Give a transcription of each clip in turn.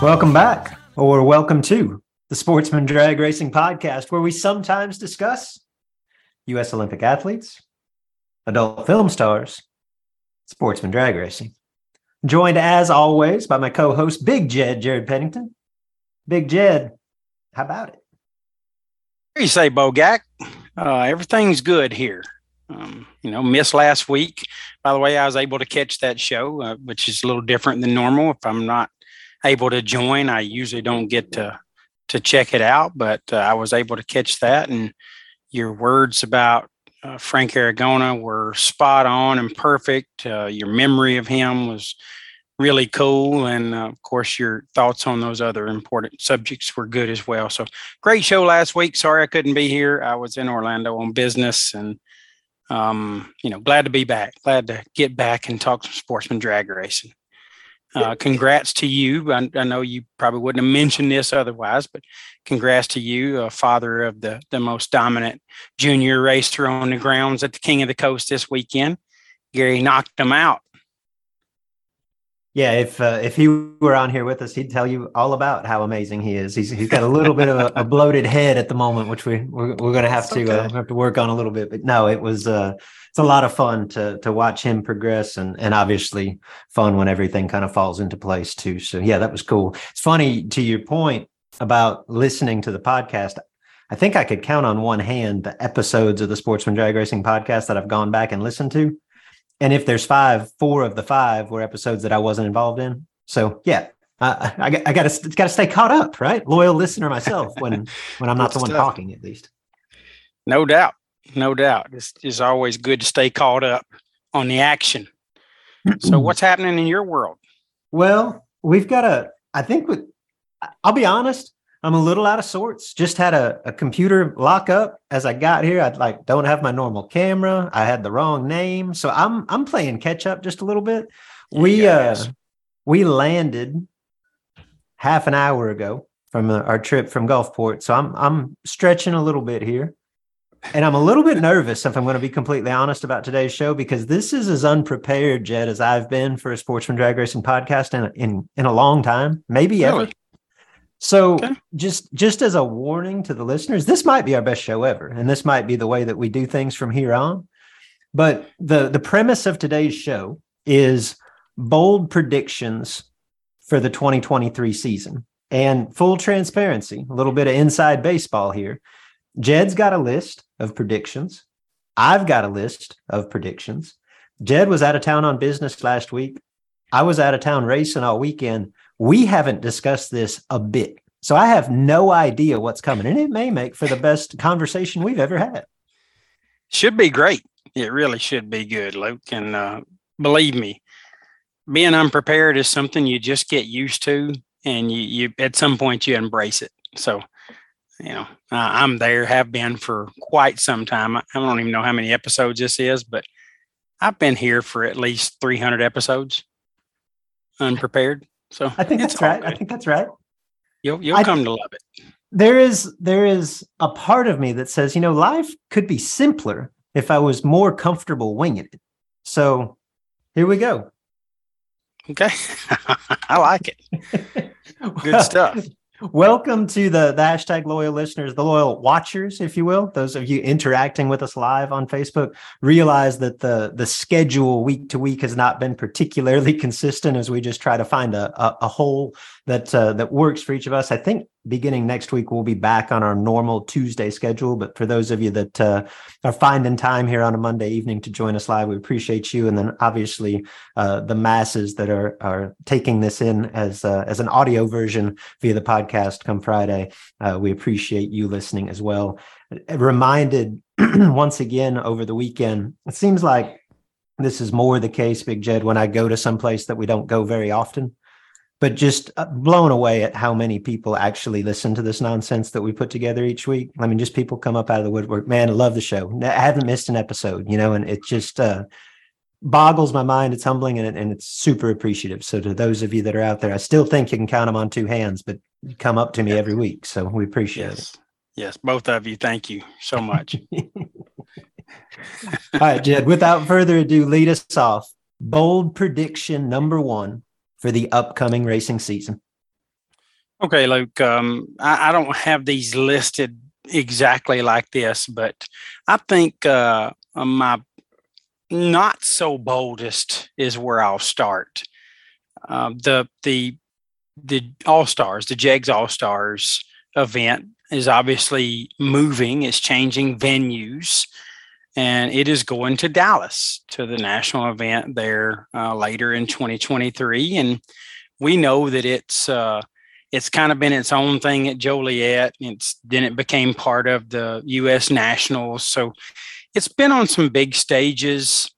Welcome back, or welcome to the Sportsman Drag Racing Podcast, where we sometimes discuss U.S. Olympic athletes, adult film stars, sportsman drag racing. Joined as always by my co host, Big Jed Jared Pennington. Big Jed, how about it? You say, Bogak, uh, everything's good here. Um, you know, missed last week. By the way, I was able to catch that show, uh, which is a little different than normal. If I'm not able to join. I usually don't get to to check it out, but uh, I was able to catch that. And your words about uh, Frank Aragona were spot on and perfect. Uh, your memory of him was really cool, and uh, of course, your thoughts on those other important subjects were good as well. So, great show last week. Sorry I couldn't be here. I was in Orlando on business, and um, you know, glad to be back. Glad to get back and talk some sportsman drag racing. Uh, congrats to you. I, I, know you probably wouldn't have mentioned this otherwise, but congrats to you, uh, father of the, the most dominant junior racer on the grounds at the King of the Coast this weekend. Gary knocked him out. Yeah, if uh, if he were on here with us, he'd tell you all about how amazing he is. He's he's got a little bit of a, a, bloated head at the moment, which we we're, we're going to have to uh, have to work on a little bit. But no, it was uh, it's a lot of fun to to watch him progress, and and obviously fun when everything kind of falls into place too. So yeah, that was cool. It's funny to your point about listening to the podcast. I think I could count on one hand the episodes of the Sportsman Drag Racing podcast that I've gone back and listened to. And if there's five, four of the five were episodes that I wasn't involved in. So yeah, I, I, I got to got to stay caught up, right? Loyal listener myself when when I'm not the one talking, at least. No doubt no doubt. It's, it's always good to stay caught up on the action. so, what's happening in your world? Well, we've got a. I think with. I'll be honest. I'm a little out of sorts. Just had a, a computer lock up as I got here. I like don't have my normal camera. I had the wrong name, so I'm I'm playing catch up just a little bit. We uh we landed half an hour ago from uh, our trip from Gulfport, so I'm I'm stretching a little bit here. And I'm a little bit nervous, if I'm going to be completely honest about today's show, because this is as unprepared, Jed, as I've been for a Sportsman Drag Racing podcast in in, in a long time, maybe really? ever. So okay. just just as a warning to the listeners, this might be our best show ever, and this might be the way that we do things from here on. But the the premise of today's show is bold predictions for the 2023 season. And full transparency, a little bit of inside baseball here. Jed's got a list of predictions. I've got a list of predictions. Jed was out of town on business last week. I was out of town racing all weekend. We haven't discussed this a bit. So I have no idea what's coming. And it may make for the best conversation we've ever had. Should be great. It really should be good, Luke. And uh, believe me, being unprepared is something you just get used to. And you, you at some point you embrace it. So, you know, uh, I'm there, have been for quite some time. I don't even know how many episodes this is, but I've been here for at least 300 episodes unprepared. So I think that's right. Good. I think that's right. You'll you'll I, come to love it. There is there is a part of me that says, you know, life could be simpler if I was more comfortable winging it. So here we go. Okay. I like it. Good stuff. Welcome to the, the hashtag loyal listeners, the loyal watchers, if you will. Those of you interacting with us live on Facebook realize that the the schedule week to week has not been particularly consistent as we just try to find a, a, a hole that uh, that works for each of us. I think beginning next week we'll be back on our normal Tuesday schedule. But for those of you that uh, are finding time here on a Monday evening to join us live, we appreciate you. And then obviously uh, the masses that are are taking this in as uh, as an audio version via the podcast come Friday, uh, we appreciate you listening as well. Reminded once again over the weekend, it seems like this is more the case, Big Jed, when I go to some place that we don't go very often but just uh, blown away at how many people actually listen to this nonsense that we put together each week. I mean, just people come up out of the woodwork. Man, I love the show. I haven't missed an episode, you know, and it just uh, boggles my mind. It's humbling and, and it's super appreciative. So to those of you that are out there, I still think you can count them on two hands, but you come up to me every week. So we appreciate yes. it. Yes, both of you. Thank you so much. All right, Jed, without further ado, lead us off. Bold prediction number one for the upcoming racing season? Okay, Luke. Um, I, I, don't have these listed exactly like this, but I think uh, my not so boldest is where I'll start. Uh, the the the All Stars, the Jegs All Stars event is obviously moving. It's changing venues and it is going to Dallas to the national event there uh, later in 2023. And we know that it's uh, it's kind of been its own thing at Joliet. It's then it became part of the U.S. Nationals, so it's been on some big stages,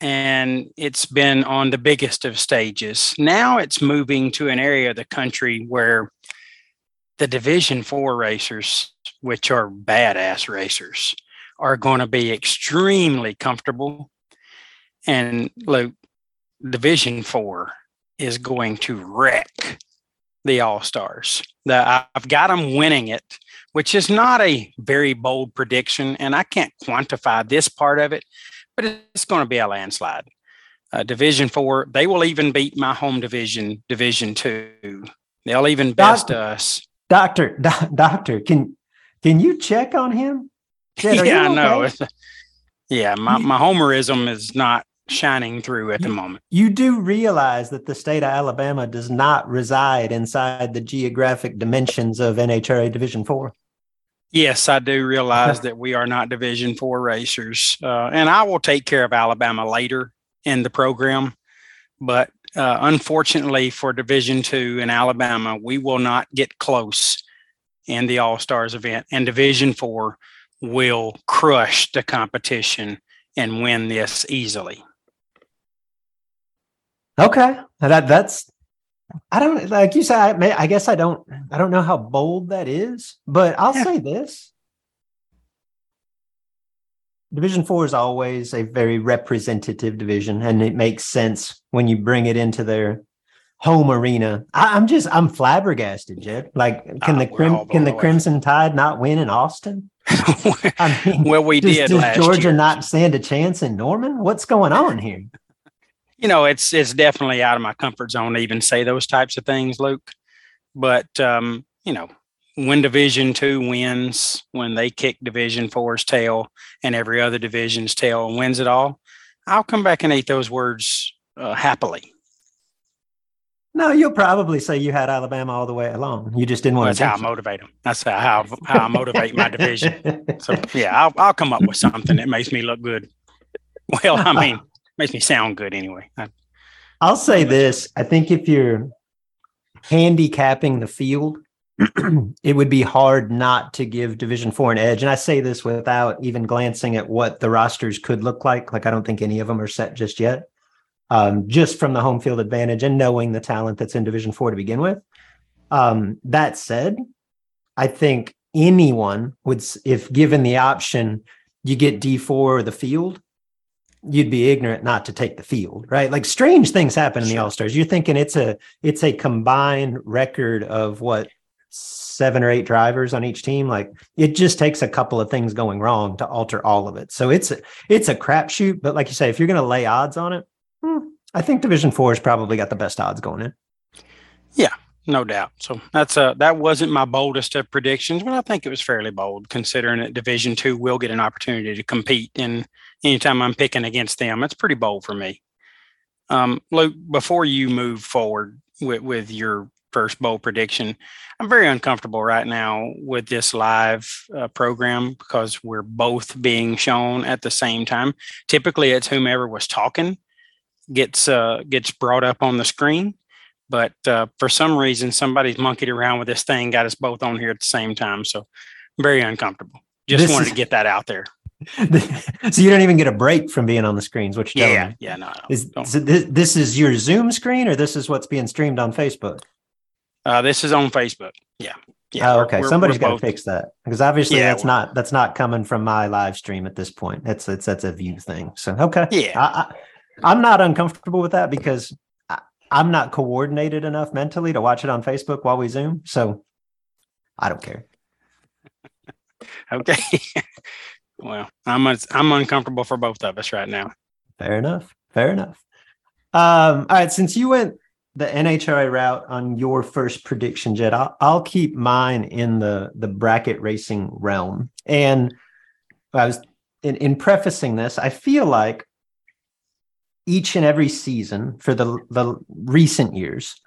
and it's been on the biggest of stages. Now it's moving to an area of the country where the Division Four racers, which are badass racers, are going to be extremely comfortable. And look, Division Four is going to wreck the All Stars. The I've got them winning it, which is not a very bold prediction, and I can't quantify this part of it, but it's going to be a landslide. Uh, division Four, they will even beat my home division, Division Two. They'll even best doctor, us. Doctor, do, doctor, can can you check on him? yeah, I know. yeah, my, my homerism is not shining through at you, the moment. You do realize that the state of Alabama does not reside inside the geographic dimensions of NHRA Division Four. Yes, I do realize that we are not Division Four racers, uh, and I will take care of Alabama later in the program. But uh, unfortunately for Division Two in Alabama, we will not get close in the All Stars event. And Division Four will crush the competition and win this easily. Okay, that that's I don't like you said. I, may, I guess I don't. I don't know how bold that is, but I'll yeah. say this: Division Four is always a very representative division, and it makes sense when you bring it into their home arena. I, am just I'm flabbergasted, Jed. Like, can uh, the Crim, can the Crimson Tide not win in Austin? I mean, well, we does, did. Does Georgia year. not stand a chance in Norman? What's going on here? You know, it's it's definitely out of my comfort zone to even say those types of things, Luke. But um, you know, when Division Two wins, when they kick Division Four's tail and every other division's tail and wins it all, I'll come back and eat those words uh, happily. No, you'll probably say you had Alabama all the way along. You just didn't want That's to. how I motivate them. That's how how, how I motivate my division. So yeah, I'll I'll come up with something that makes me look good. Well, I mean, makes me sound good anyway. I, I'll say this. I think if you're handicapping the field, it would be hard not to give Division Four an edge. And I say this without even glancing at what the rosters could look like. Like I don't think any of them are set just yet. Um, just from the home field advantage and knowing the talent that's in Division Four to begin with. Um, that said, I think anyone would, if given the option, you get D four or the field, you'd be ignorant not to take the field, right? Like strange things happen in the All Stars. You're thinking it's a it's a combined record of what seven or eight drivers on each team. Like it just takes a couple of things going wrong to alter all of it. So it's a, it's a crapshoot. But like you say, if you're going to lay odds on it, I think Division Four has probably got the best odds going in. Yeah, no doubt. So that's uh that wasn't my boldest of predictions, but I think it was fairly bold considering that Division Two will get an opportunity to compete. And anytime I'm picking against them, it's pretty bold for me. Um, Luke, before you move forward with with your first bold prediction, I'm very uncomfortable right now with this live uh, program because we're both being shown at the same time. Typically, it's whomever was talking gets uh, gets brought up on the screen but uh, for some reason somebody's monkeyed around with this thing got us both on here at the same time so very uncomfortable just This wanted is- to get that out there so you don't even get a break from being on the screens. which telling yeah yeah no, no Is so this, this is your Zoom screen or this is what's being streamed on Facebook? Uh, this is on facebook yeah yeah oh, okay. we're- Somebody's got to fix that because obviously Yeah, that's not that's not coming from my live stream at this point. It's it's that's a view thing. So okay, Yeah. I, I, I'm not uncomfortable with that because I, I'm not coordinated enough mentally to watch it on Facebook while we Zoom. So I don't care. okay well i'm i'm uncomfortable for both of us right now Fair enough. Fair enough. Um, all right. Since you went the NHRA route on your first prediction, Jed, I'll, I'll keep mine in the the bracket racing realm. And I was in, in prefacing this, I feel like each and every season for the the recent years,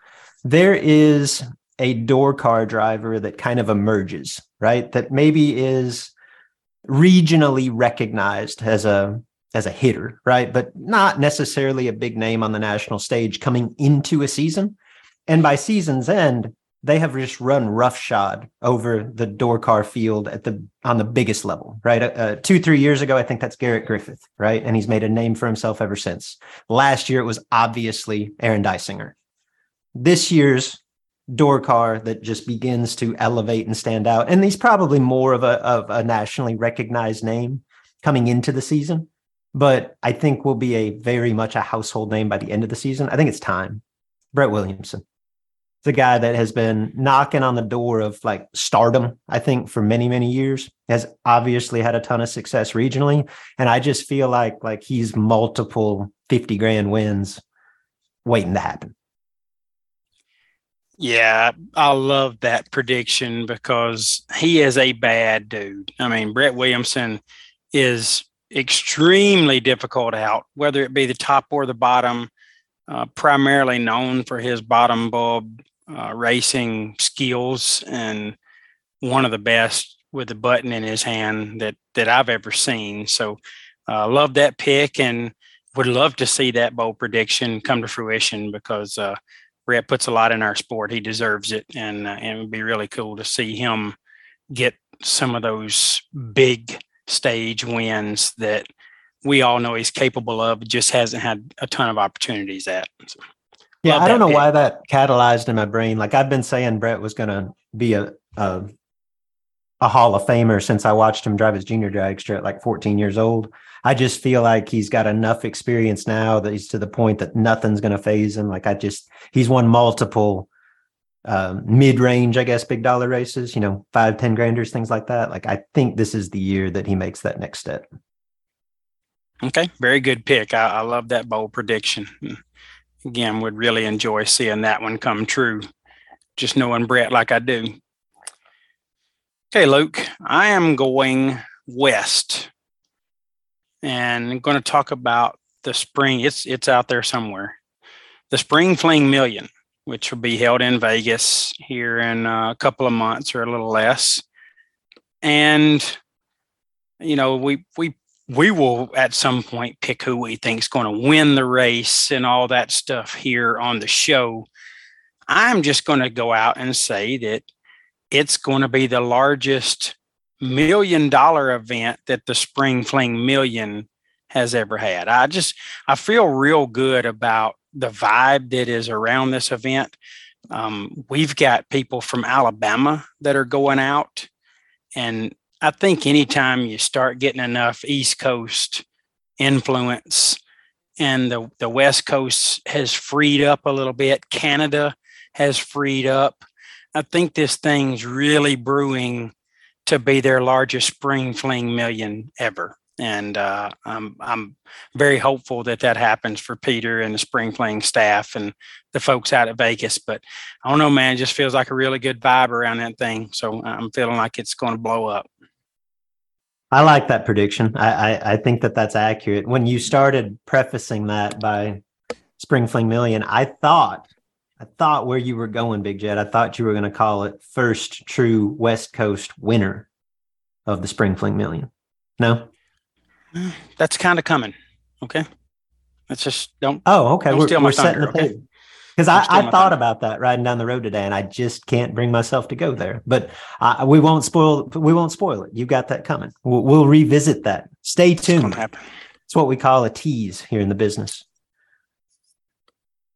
there is a door car driver that kind of emerges, right? That maybe is regionally recognized as a as a hitter, right? But not necessarily a big name on the national stage coming into a season. And by season's end, they have just run roughshod over the door car field at the on the biggest level, right? Uh, uh, two three years ago, I think that's Garrett Griffith, right? And he's made a name for himself ever since. Last year, it was obviously Aaron Dysinger. This year's door car that just begins to elevate and stand out, and he's probably more of a of a nationally recognized name coming into the season but I think will be a very much a household name by the end of the season. I think it's time. Brett Williamson. A guy that has been knocking on the door of like stardom, I think, for many, many years, has obviously had a ton of success regionally. And I just feel like like he's multiple 50 grand wins waiting to happen. Yeah, I love that prediction because he is a bad dude. I mean, Brett Williamson is extremely difficult out, whether it be the top or the bottom. Uh, primarily known for his bottom bulb uh, racing skills and one of the best with the button in his hand that that I've ever seen. So, uh, love that pick and would love to see that bold prediction come to fruition because uh, Brett puts a lot in our sport. He deserves it, and uh, and it would be really cool to see him get some of those big stage wins that we all know he's capable of. Just hasn't had a ton of opportunities at. So, Yeah, Love I don't know pick. why that catalyzed in my brain. Like I've been saying Brett was gonna be a a, a Hall of Famer since I watched him drive his junior dragster at like 14 years old. I just feel like he's got enough experience now that he's to the point that nothing's gonna phase him. Like I just he's won multiple um, mid-range, I guess, big dollar races, you know, five, 10 granders, things like that. Like I think this is the year that he makes that next step. okay, very good pick. I, I love that bold prediction. Again, would really enjoy seeing that one come true. Just knowing Brett like I do. Okay, Luke, I am going west and I'm going to talk about the spring. It's it's out there somewhere. The Spring Fling Million. which will be held in Vegas here in a couple of months or a little less. And you know, we we we will at some point pick who we think is going to win the race and all that stuff here on the show. I'm just going to go out and say that it's going to be the largest million dollar event that the Spring Fling Million has ever had. I just I feel real good about the vibe that is around this event. Um, we've got people from Alabama that are going out, and I think anytime you start getting enough East Coast influence and the, the West Coast has freed up a little bit, Canada has freed up. I think this thing's really brewing to be their largest spring fling million ever. And uh, I'm, I'm very hopeful that that happens for Peter and the spring fling staff and the folks out at Vegas. But I don't know, man, it just feels like a really good vibe around that thing. So I'm feeling like it's going to blow up. I like that prediction. I, I, I think that that's accurate. When you started prefacing that by Spring Fling Million, I thought I thought where you were going, Big Jed. I thought you were going to call it first true West Coast winner of the Spring Fling Million. No, that's kind of coming. Okay, let's just don't. Oh, okay. Don't we're, we're setting the okay? because I, I thought about that riding down the road today, and I just can't bring myself to go there. But uh, we won't spoil. We won't spoil it. You got that coming. We'll, we'll revisit that. Stay tuned. It's what we call a tease here in the business.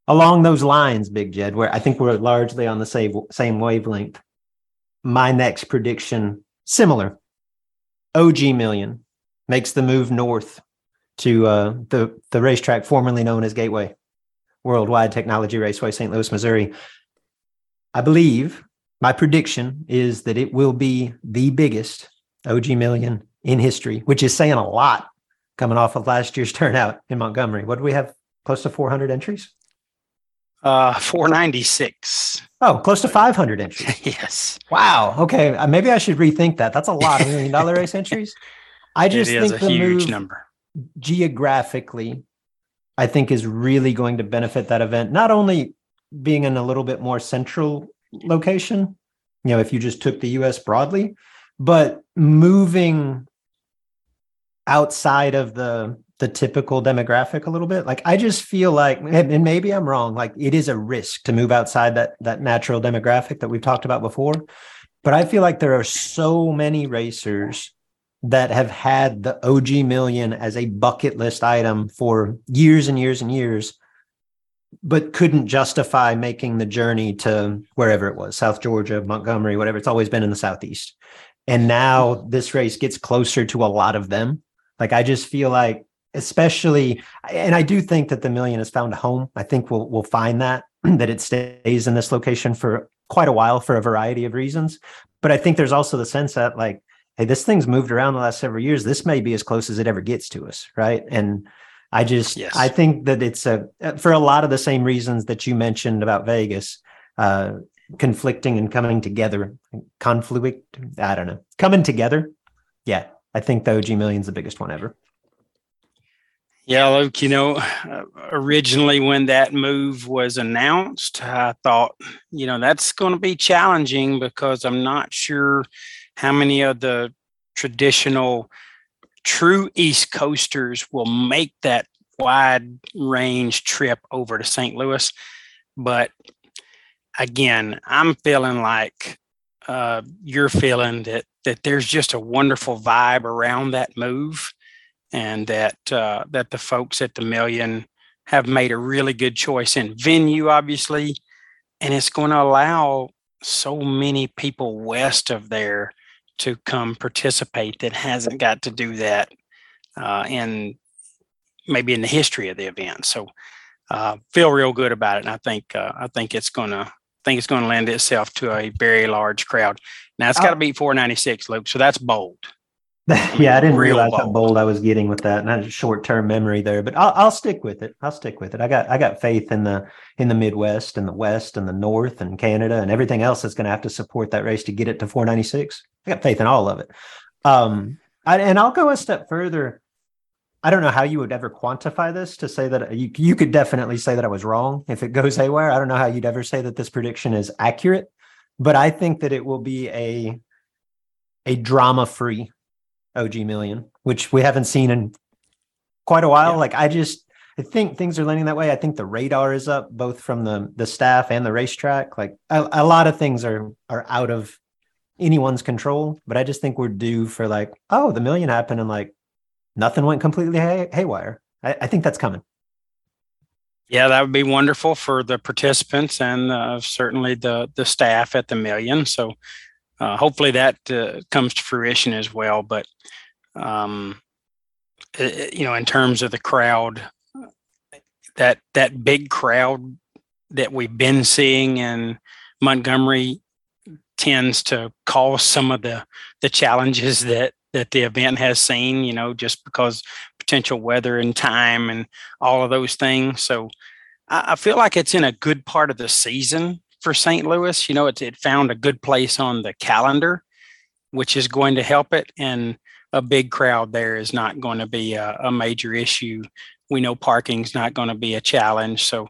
Along those lines, Big Jed, where I think we're largely on the same same wavelength. My next prediction, similar. OG Million makes the move north to uh, the the racetrack formerly known as Gateway. Worldwide Technology Raceway, St. Louis, Missouri. I believe my prediction is that it will be the biggest OG million in history, which is saying a lot coming off of last year's turnout in Montgomery. What do we have? Close to 400 entries? Uh, 496. Oh, close to 500 entries. yes. Wow. Okay. Uh, maybe I should rethink that. That's a lot of million dollar race entries. I just it think a huge number. Geographically, I think is really going to benefit that event. Not only being in a little bit more central location, you know, if you just took the US broadly, but moving outside of the the typical demographic a little bit like i just feel like and maybe i'm wrong like it is a risk to move outside that that natural demographic that we've talked about before but i feel like there are so many racers that have had the OG million as a bucket list item for years and years and years, but couldn't justify making the journey to wherever it was South Georgia, Montgomery, whatever. It's always been in the Southeast. And now this race gets closer to a lot of them. Like, I just feel like, especially, and I do think that the million has found a home. I think we'll, we'll find that, that it stays in this location for quite a while for a variety of reasons. But I think there's also the sense that, like, hey, this thing's moved around the last several years. This may be as close as it ever gets to us, right? And I just yes. I think that it's a for a lot of the same reasons that you mentioned about Vegas, uh, conflicting and coming together, conflict. I don't know, coming together. Yeah, I think the OG Million's the biggest one ever. Yeah, Luke, you know, uh, originally when that move was announced, I thought, you know, that's going to be challenging because I'm not sure how many of the traditional true East Coasters will make that wide range trip over to St. Louis. But again, I'm feeling like uh, you're feeling that that there's just a wonderful vibe around that move, and that uh, that the folks at the Million have made a really good choice in venue, obviously, and it's going to allow so many people west of there to come participate that hasn't got to do that uh, in maybe in the history of the event. So uh, feel real good about it, and I think uh, I think it's gonna think it's going to lend itself to a very large crowd. Now it's got to beat 496, Luke. So that's bold. yeah, I didn't realize bold. how bold I was getting with that. Not short term memory there, but I'll, I'll stick with it. I'll stick with it. I got I got faith in the in the Midwest and the West and the North and Canada and everything else that's going to have to support that race to get it to 496. I got faith in all of it. Um, I, and I'll go a step further. I don't know how you would ever quantify this to say that you you could definitely say that I was wrong if it goes haywire. I don't know how you'd ever say that this prediction is accurate, but I think that it will be a a drama free OG million, which we haven't seen in quite a while. Yeah. Like I just I think things are leaning that way. I think the radar is up both from the the staff and the racetrack. Like a, a lot of things are are out of anyone's control, but I just think we're due for like, oh, the million happened and like nothing went completely hay- haywire. I, I, think that's coming. Yeah, that would be wonderful for the participants and uh, certainly the the staff at the million. So uh, hopefully that uh, comes to fruition as well. But um, it, you know, in terms of the crowd, that that big crowd that we've been seeing in Montgomery tends to cause some of the the challenges that that the event has seen you know just because potential weather and time and all of those things. So i, I feel like it's in a good part of the season for st louis. You know it, it found a good place on the calendar which is going to help it and a big crowd there is not going to be a, a major issue. We know parking's not going to be a challenge so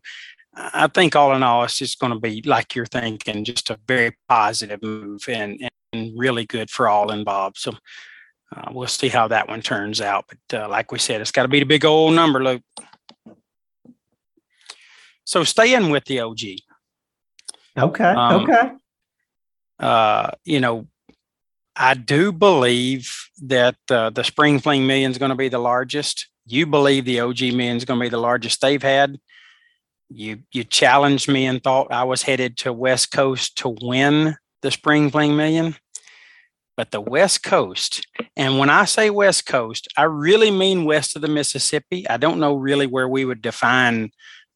I think all in all, it's just going to be like you're thinking, just a very positive move and, and really good for all involved. So uh, we'll see how that one turns out. But uh, like we said, it's got to be the big old number, Luke. So staying with the OG. Okay. Um, okay. Uh, you know, I do believe that uh, the Spring Fling Million is going to be the largest. You believe the OG Million is going to be the largest they've had you you challenged me and thought I was headed to West Coast to win the Spring Fling Million. But the West Coast, and when I say West Coast, I really mean west of the Mississippi. I don't know really where we would define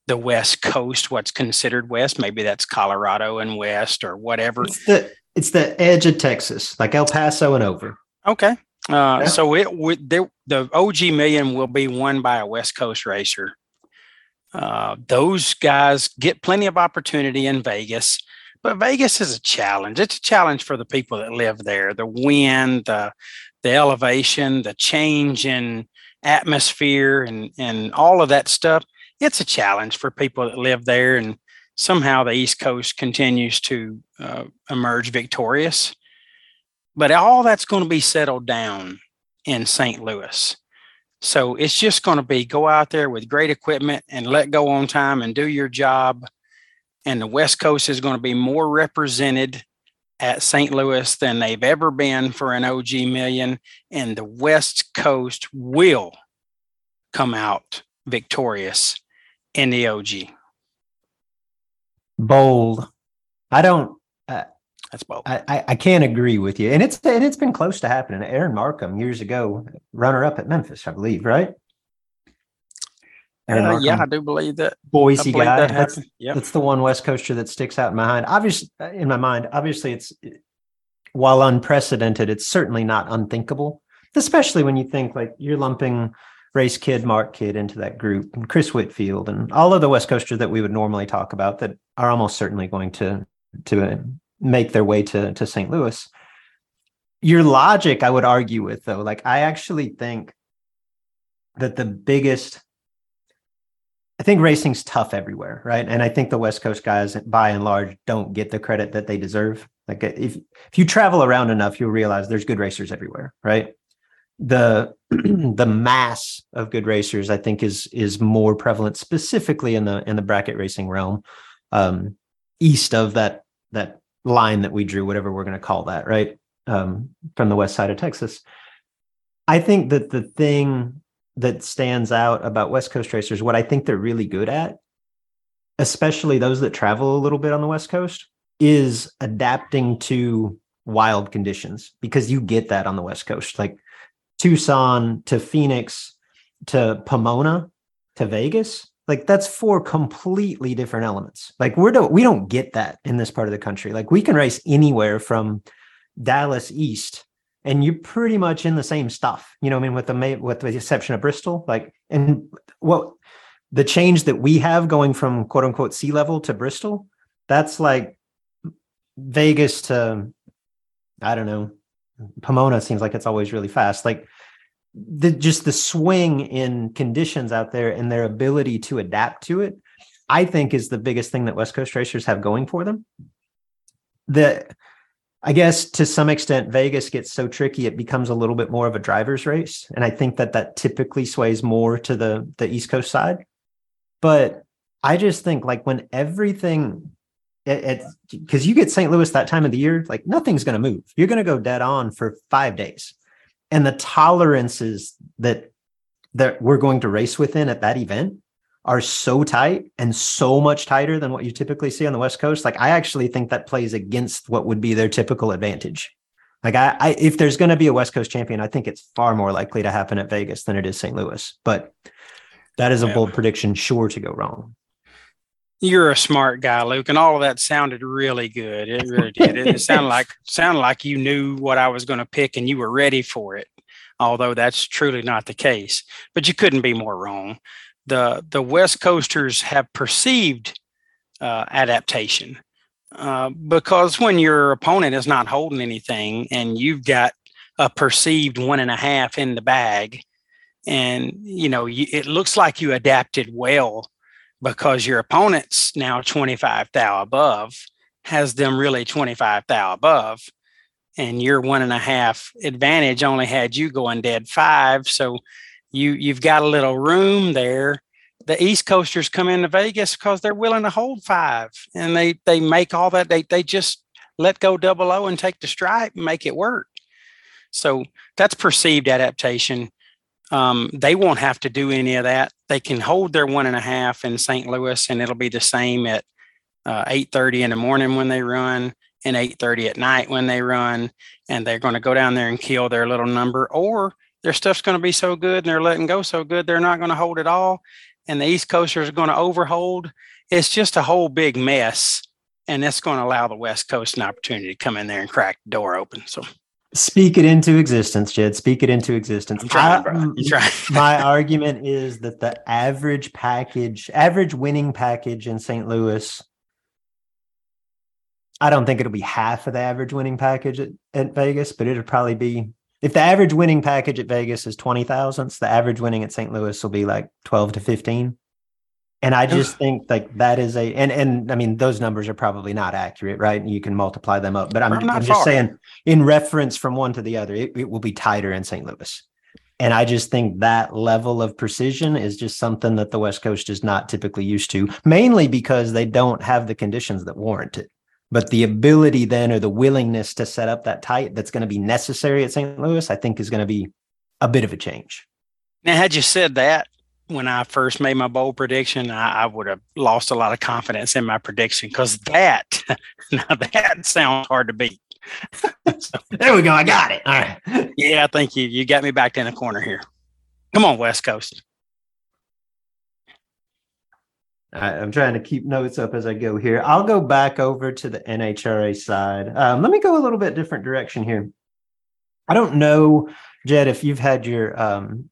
the West Coast, what's considered West. Maybe that's Colorado and West or whatever. It's the it's the edge of Texas, like El Paso and over. Okay. Uh, yeah. So it would the OG Million will be won by a West Coast racer uh, those guys get plenty of opportunity in Vegas, but Vegas is a challenge. It's a challenge for the people that live there. The wind, the the elevation, the change in atmosphere, and and all of that stuff. It's a challenge for people that live there, and somehow the East Coast continues to uh, emerge victorious. But all that's going to be settled down in St. Louis. So it's just going to be go out there with great equipment and let go on time and do your job. And the West Coast is going to be more represented at St. Louis than they've ever been for an OG million. And the West Coast will come out victorious in the OG. Bold. I don't that's both. I, I can't agree with you, and it's and it's been close to happening. Aaron Markham years ago, runner up at Memphis, I believe, right? Aaron uh, yeah, I do believe that. Boise believe guy. That that's, yep. that's the one West Coaster that sticks out in my mind. Obviously, in my mind, obviously, it's while unprecedented, it's certainly not unthinkable. Especially when you think like you're lumping race kid, Mark Kid into that group, and Chris Whitfield, and all of the West Coasters that we would normally talk about that are almost certainly going to to make their way to to St. Louis. Your logic, I would argue with though, like I actually think that the biggest I think racing's tough everywhere, right? And I think the West Coast guys, by and large, don't get the credit that they deserve. Like if if you travel around enough, you'll realize there's good racers everywhere, right? The the mass of good racers, I think, is is more prevalent specifically in the in the bracket racing realm, um, east of that that line that we drew, whatever we're going to call that, right? Um, from the west side of Texas. I think that the thing that stands out about West Coast racers, what I think they're really good at, especially those that travel a little bit on the West Coast, is adapting to wild conditions because you get that on the West Coast. Like Tucson to Phoenix to Pomona to Vegas, like that's four completely different elements. Like we're don't we don't get that in this part of the country. Like we can race anywhere from dallas east and you're pretty much in the same stuff you know what i mean with the with the exception of bristol. Like and what the change that we have going from quote unquote sea level to bristol that's like vegas to i don't know pomona seems like it's always really fast. Like the just the swing in conditions out there and their ability to adapt to it, I think is the biggest thing that West Coast racers have going for them. The I guess to some extent, Vegas gets so tricky it becomes a little bit more of a driver's race, and I think that that typically sways more to the the East Coast side. But I just think like when everything, because you get St. Louis that time of the year, like nothing's going to move. You're going to go dead on for five days, and the tolerances that that we're going to race within at that event are so tight and so much tighter than what you typically see on the West Coast. Like I actually think that plays against what would be their typical advantage. Like I, I if there's going to be a West Coast champion, I think it's far more likely to happen at Vegas than it is St. Louis. But that is a yeah. bold prediction, sure to go wrong. You're a smart guy, Luke, and all of that sounded really good. It really did. It, it sounded like sounded like you knew what I was going to pick and you were ready for it. Although that's truly not the case, but you couldn't be more wrong the the West Coasters have perceived uh, adaptation uh, because when your opponent is not holding anything and you've got a perceived one and a half in the bag, and you know you, it looks like you adapted well because your opponent's now 25 thou above has them really 25 thou above and your one and a half advantage only had you going dead five so you you've got a little room there. The East Coasters come into Vegas because they're willing to hold five, and they they make all that they they just let go double O and take the stripe and make it work. So that's perceived adaptation. Um, they won't have to do any of that. They can hold their one and a half in St. Louis, and it'll be the same at uh, 8:30 in the morning when they run, and 8:30 at night when they run. And they're going to go down there and kill their little number, or their stuff's going to be so good and they're letting go so good they're not going to hold it all and the east coasters are going to overhold it's just a whole big mess and that's going to allow the west coast an opportunity to come in there and crack the door open so speak it into existence jed speak it into existence I'm trying, bro. You my argument is that the average package average winning package in st louis I don't think it'll be half of the average winning package at, at Vegas, but it'll probably be if the average winning package at Vegas is 20 thousandths, the average winning at St. Louis will be like 12 to 15. And I just think like that is a and and I mean those numbers are probably not accurate, right? You can multiply them up, but I'm, I'm just saying in reference from one to the other, it, it will be tighter in St. Louis. And I just think that level of precision is just something that the West Coast is not typically used to, mainly because they don't have the conditions that warrant it. But the ability then or the willingness to set up that tight that's going to be necessary at St. Louis, I think is going to be a bit of a change. Now, had you said that when I first made my bold prediction, I, I would have lost a lot of confidence in my prediction because that, now that sounds hard to beat. so, there we go. I got it. All right. Yeah, I think you you got me back in the corner here. Come on, West Coast. I, am trying to keep notes up as I go here. I'll go back over to the NHRA side. Um, let me go a little bit different direction here. I don't know, Jed, if you've had your um,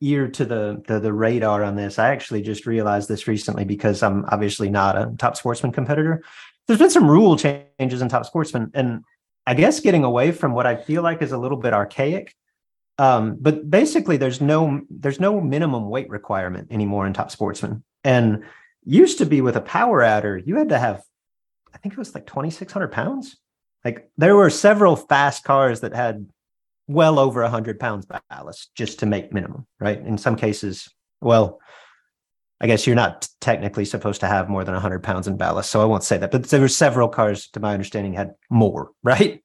ear to the, the, the radar on this. I actually just realized this recently because I'm obviously not a top sportsman competitor. There's been some rule changes in top sportsman, and I guess getting away from what I feel like is a little bit archaic. Um, but basically, there's no there's no minimum weight requirement anymore in top sportsman, and used to be with a power adder, you had to have, I think it was like 2,600 pounds. Like there were several fast cars that had well over 100 pounds ballast just to make minimum, right? In some cases, well, I guess you're not technically supposed to have more than 100 pounds in ballast, so I won't say that. But there were several cars, to my understanding, had more, right?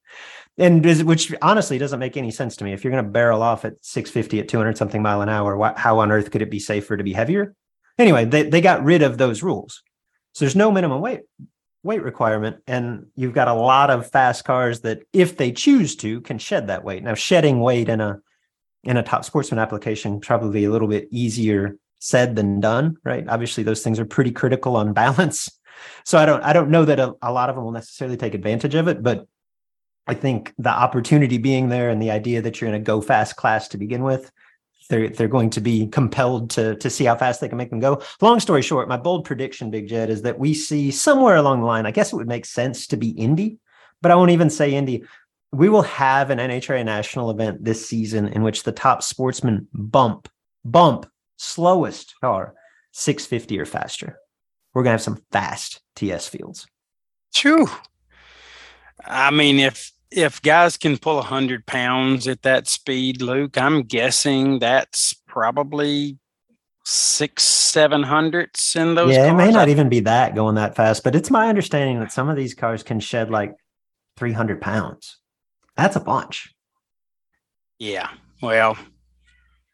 And which honestly doesn't make any sense to me. If you're going to barrel off at 650 at 200 something mile an hour, how on earth could it be safer to be heavier? Anyway, they, they got rid of those rules. So there's no minimum weight weight requirement and you've got a lot of fast cars that if they choose to can shed that weight. Now shedding weight in a in a top sportsman application probably a little bit easier said than done, right? Obviously those things are pretty critical on balance. So I don't I don't know that a, a lot of them will necessarily take advantage of it, but I think the opportunity being there and the idea that you're in a go fast class to begin with they're they're going to be compelled to to see how fast they can make them go. Long story short, my bold prediction, Big Jed, is that we see somewhere along the line. I guess it would make sense to be Indy, but I won't even say Indy. we will have an NHRA national event this season in which the top sportsman bump, bump, slowest car 650 or faster. We're to have some fast TS fields. True. I mean, if if guys can pull 100 pounds at that speed, Luke, I'm guessing that's probably six, seven hundredths in those. Yeah, cars. it may not even be that going that fast, but it's my understanding that some of these cars can shed like 300 pounds. That's a bunch. Yeah. Well,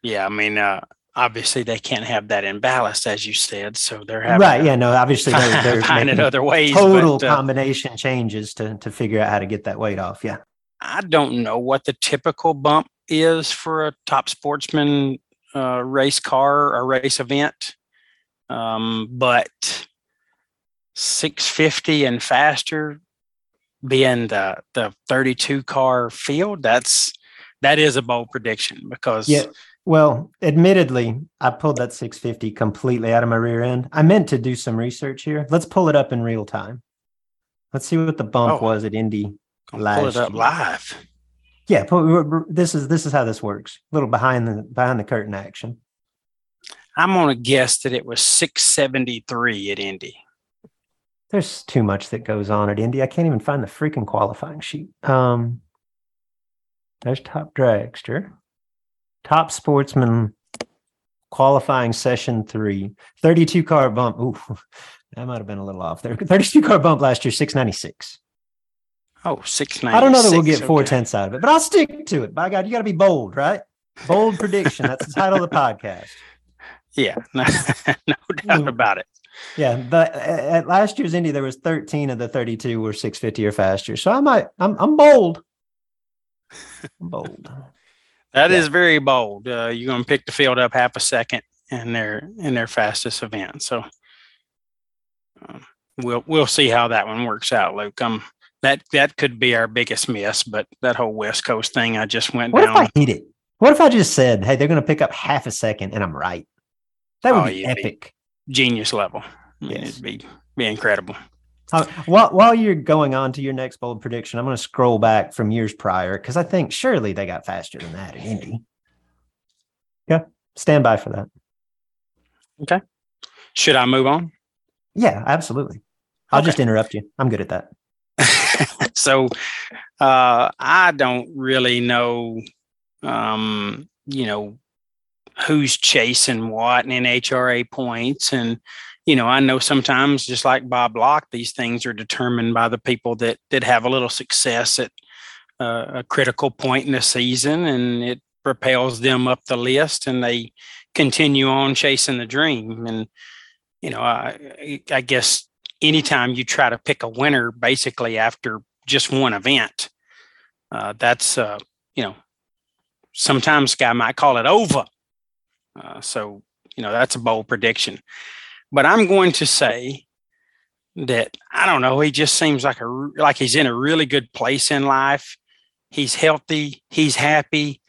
yeah. I mean, uh, obviously they can't have that in ballast, as you said. So they're having right. Yeah. No, obviously they're, they're finding other ways. total but, uh, combination changes to, to figure out how to get that weight off. Yeah. I don't know what the typical bump is for a top sportsman uh, race car or race event, um, but 650 and faster being the the 32 car field that's that is a bold prediction because Yeah. Well, admittedly, I pulled that 650 completely out of my rear end. I meant to do some research here. Let's pull it up in real time. Let's see what the bump Oh. was at Indy. I'll pull it up year. live Yeah, pull, this is this is how this works. A little behind the behind the curtain action. i'm gonna guess that it was 673 at indy There's too much that goes on at Indy. I can't even find the freaking qualifying sheet. Um, there's top dragster, top sportsman qualifying session three, 32 car bump. Ooh, that might have been a little off there. 32 car bump last year, 696. oh 696 I don't know that we'll get four okay. tenths out of it, but I'll stick to it. By God, you got to be bold, right? Bold prediction. That's the title of the podcast. yeah no, no doubt mm. about it Yeah, but at last year's Indy, there was 13 of the 32 were 650 or faster. So I might, I'm, I'm bold. I'm bold. That is Yeah. very bold. Uh, you're going to pick the field up half a second in their in their fastest event. So um, we'll we'll see how that one works out, Luke. Um, that that could be our biggest miss, but that whole West Coast thing I just went What if down. I hit it? What if I just said, hey, they're going to pick up half a second and I'm right? That would Oh, be you'd be- epic. genius level. Yes. It'd be be incredible. Uh, while, while you're going on to your next bold prediction, I'm going to scroll back from years prior because I think surely they got faster than that in Indy. Yeah, stand by for that. Okay. Should I move on? Yeah, absolutely. I'll Okay. just interrupt you. I'm good at that. so uh, I don't really know, um, you know, who's chasing what in NHRA points. And, you know, I know sometimes, just like Bob Locke, these things are determined by the people that that have a little success at uh, a critical point in the season, and it propels them up the list, and they continue on chasing the dream. And you know, I, I guess anytime you try to pick a winner, basically after just one event, uh, that's uh, you know, sometimes guy might call it over. Uh, so you know, that's a bold prediction. But I'm going to say that I don't know. He just seems like a like he's in a really good place in life. He's healthy. He's happy.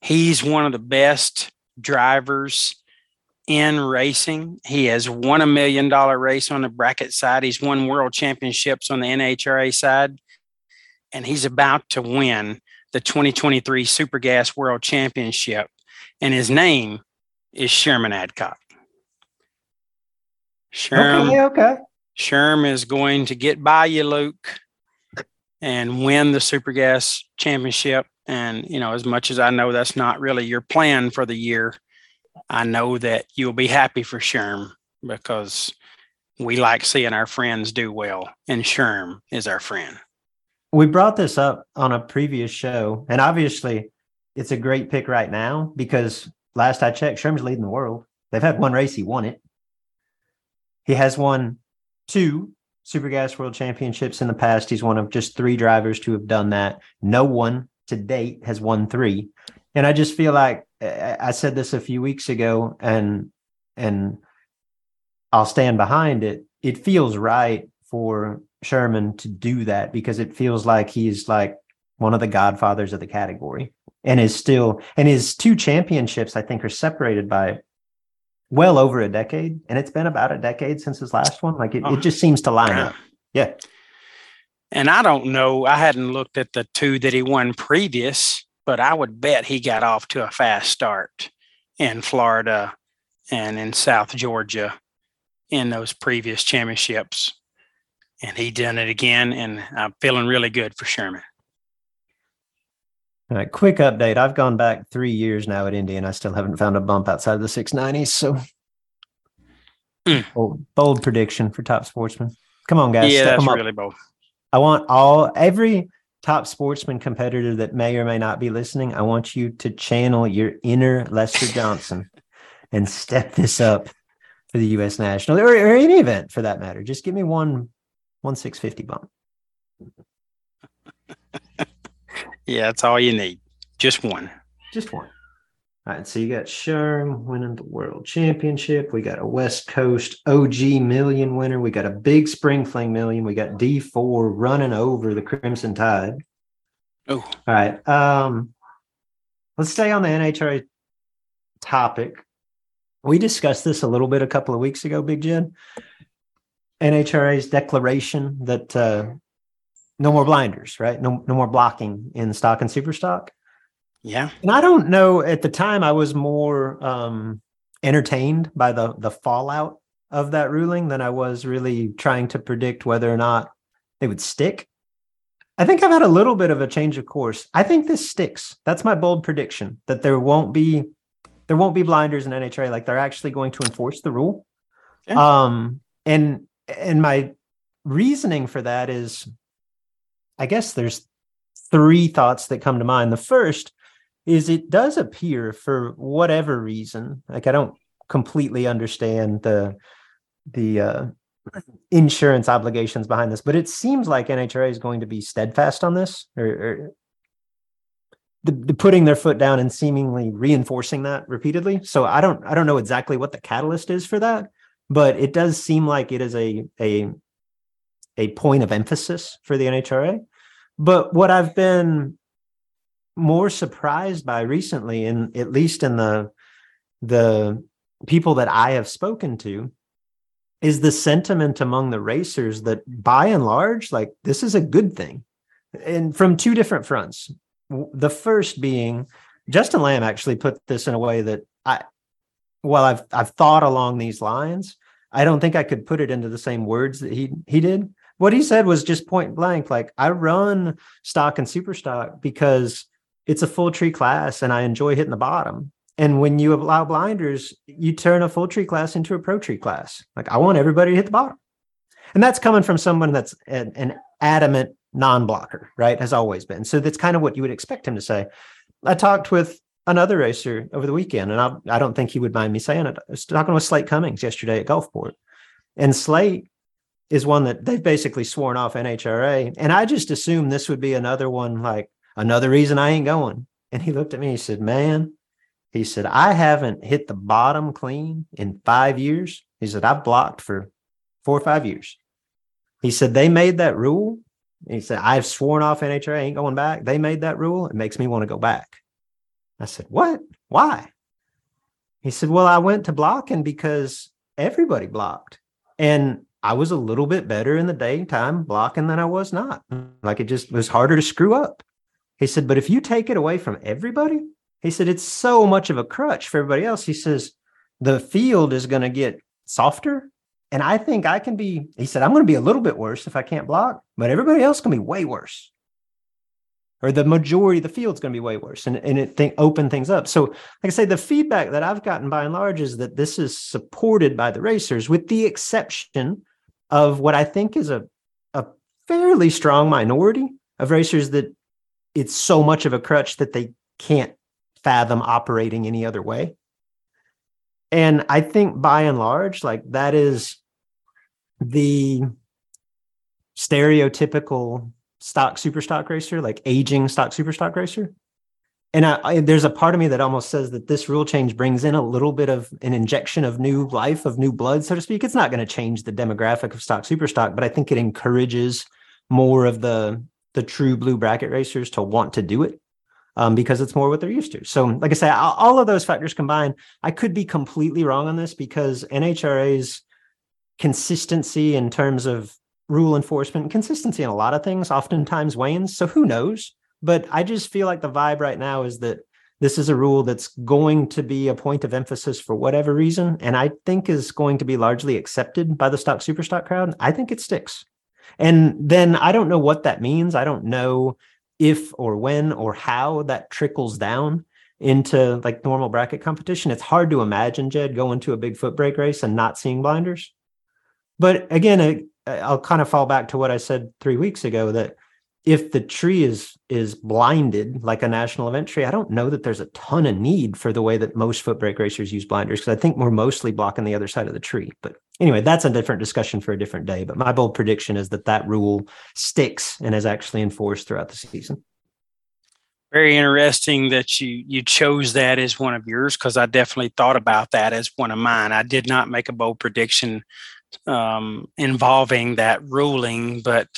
He's one of the best drivers in racing. He has won a million dollar race on the bracket side. He's won world championships on the NHRA side. And he's about to win the 2023 Super Gas World Championship. And his name is Sherman Adcock. Sherm, Okay, okay. Sherm is going to get by you, Luke, and win the Super Gas Championship. And, you know, as much as I know that's not really your plan for the year, I know that you'll be happy for Sherm because we like seeing our friends do well, and Sherm is our friend. We brought this up on a previous show, and obviously it's a great pick right now because last I checked, Sherm's leading the world. They've had one race, he won it. He has won two Super Gas World Championships in the past. He's one of just three drivers to have done that. No one to date has won three. And I just feel like I I said this a few weeks ago, and and I'll stand behind it. It feels right for Sherman to do that because it feels like he's like one of the godfathers of the category and is still and his two championships I think are separated by well over a decade and it's been about a decade since his last one. Like it, Oh, it just seems to line up. Yeah. And I don't know, I hadn't looked at the two that he won previous, but I would bet he got off to a fast start in Florida and in South Georgia in those previous championships. And he done it again, and I'm feeling really good for Sherman. All right, quick update. I've gone back three years now at Indy, and I still haven't found a bump outside of the 690s. So, mm. bold, bold, prediction for top sportsman. Come on, guys. Yeah, that's really bold. I want all every top sportsman competitor that may or may not be listening. I want you to channel your inner Lester Johnson and step this up for the U.S. national or, or any event for that matter. Just give me one one six fifty bump. Yeah, that's all you need. Just one. Just one. All right, so you got Sherm winning the world championship. We got a West Coast OG million winner. We got a big spring fling million. We got D4 running over the Crimson Tide. Oh. All right. Um, let's stay on the NHRA topic. We discussed this a little bit a couple of weeks ago, Big Jed. NHRA's declaration that uh, no more blinders, right? No, no more blocking in stock and super stock. Yeah. And I don't know at the time I was more um entertained by the the fallout of that ruling than I was really trying to predict whether or not they would stick. I think I've had a little bit of a change of course. I think this sticks. That's my bold prediction that there won't be there won't be blinders in NHRA like they're actually going to enforce the rule. Yeah. Um and and my reasoning for that is I guess there's three thoughts that come to mind. The first is it does appear for whatever reason, like I don't completely understand the the uh, insurance obligations behind this, but it seems like NHRA is going to be steadfast on this, or, or the, the putting their foot down and seemingly reinforcing that repeatedly. So I don't I don't know exactly what the catalyst is for that, but it does seem like it is a a a point of emphasis for the NHRA. But what I've been more surprised by recently, and at least in the the people that I have spoken to, is the sentiment among the racers that by and large, like this is a good thing. And from two different fronts. The first being Justin Lamb actually put this in a way that I well, I've I've thought along these lines. I don't think I could put it into the same words that he he did what he said was just point blank like i run stock and super stock because it's a full tree class and i enjoy hitting the bottom. And when you allow blinders you turn a full tree class into a pro tree class. Like i want everybody to hit the bottom. And that's coming from someone that's an, an adamant non-blocker right? Has always been. So that's kind of what you would expect him to say. I talked with another racer over the weekend and I, I don't think he would mind me saying it. I was talking with slate cummings yesterday at gulfport. And slate is one that they've basically sworn off NHRA. And I just assumed this would be another one, like another reason I ain't going. And he looked at me, he said, Man, he said, I haven't hit the bottom clean in five years. He said, I've blocked for four or five years. He said, They made that rule. He said, I've sworn off NHRA, ain't going back. They made that rule. It makes me want to go back. I said, What? Why? He said, Well, I went to blocking because everybody blocked. And I was a little bit better in the daytime blocking than I was not. Like it just was harder to screw up. He said, but if you take it away from everybody, he said, it's so much of a crutch for everybody else. He says, the field is going to get softer. And I think I can be, he said, I'm going to be a little bit worse if I can't block, but everybody else can be way worse. Or the majority of the field's going to be way worse and, and it think, open things up. So, like I say, the feedback that I've gotten by and large is that this is supported by the racers, with the exception of what I think is a, a fairly strong minority of racers that it's so much of a crutch that they can't fathom operating any other way. And I think by and large, like that is the stereotypical stock super stock racer, like aging stock super stock racer and I, I, there's a part of me that almost says that this rule change brings in a little bit of an injection of new life, of new blood, so to speak. It's not going to change the demographic of stock super stock, but I think it encourages more of the the true blue bracket racers to want to do it um, because it's more what they're used to. So, like I say, all of those factors combined, I could be completely wrong on this because NHRA's consistency in terms of rule enforcement consistency in a lot of things oftentimes wanes. So who knows? But I just feel like the vibe right now is that this is a rule that's going to be a point of emphasis for whatever reason. And I think is going to be largely accepted by the stock superstock crowd. I think it sticks. And then I don't know what that means. I don't know if or when or how that trickles down into like normal bracket competition. It's hard to imagine Jed going to a big foot brake race and not seeing blinders. But again, I'll kind of fall back to what I said three weeks ago that if the tree is is blinded like a national event tree, I don't know that there's a ton of need for the way that most foot brake racers use blinders because I think we're mostly blocking the other side of the tree. But anyway, that's a different discussion for a different day. But my bold prediction is that that rule sticks and is actually enforced throughout the season. Very interesting that you you chose that as one of yours because I definitely thought about that as one of mine. I did not make a bold prediction um, involving that ruling, but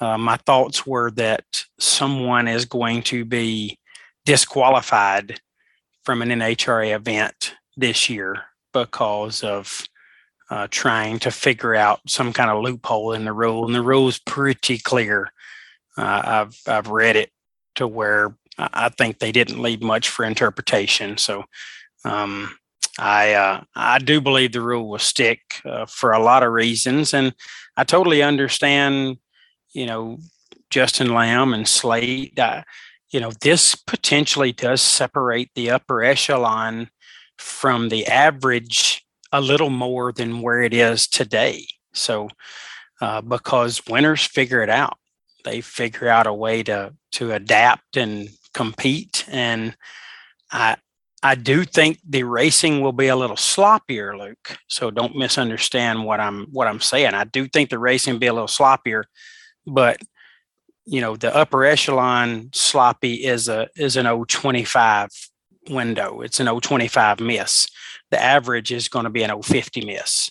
uh, my thoughts were that someone is going to be disqualified from an NHRA event this year because of uh, trying to figure out some kind of loophole in the rule. And the rule is pretty clear. Uh, I've I've read it to where I think they didn't leave much for interpretation. So um, I uh, I do believe the rule will stick uh, for a lot of reasons, and I totally understand you know, Justin Lamb and Slate, uh, you know, this potentially does separate the upper echelon from the average a little more than where it is today. So, uh, because winners figure it out, they figure out a way to to adapt and compete. And I I do think the racing will be a little sloppier, Luke. So don't misunderstand what I'm what I'm saying. I do think the racing will be a little sloppier but you know the upper echelon sloppy is a is an 025 window. It's an 025 miss. The average is going to be an 050 miss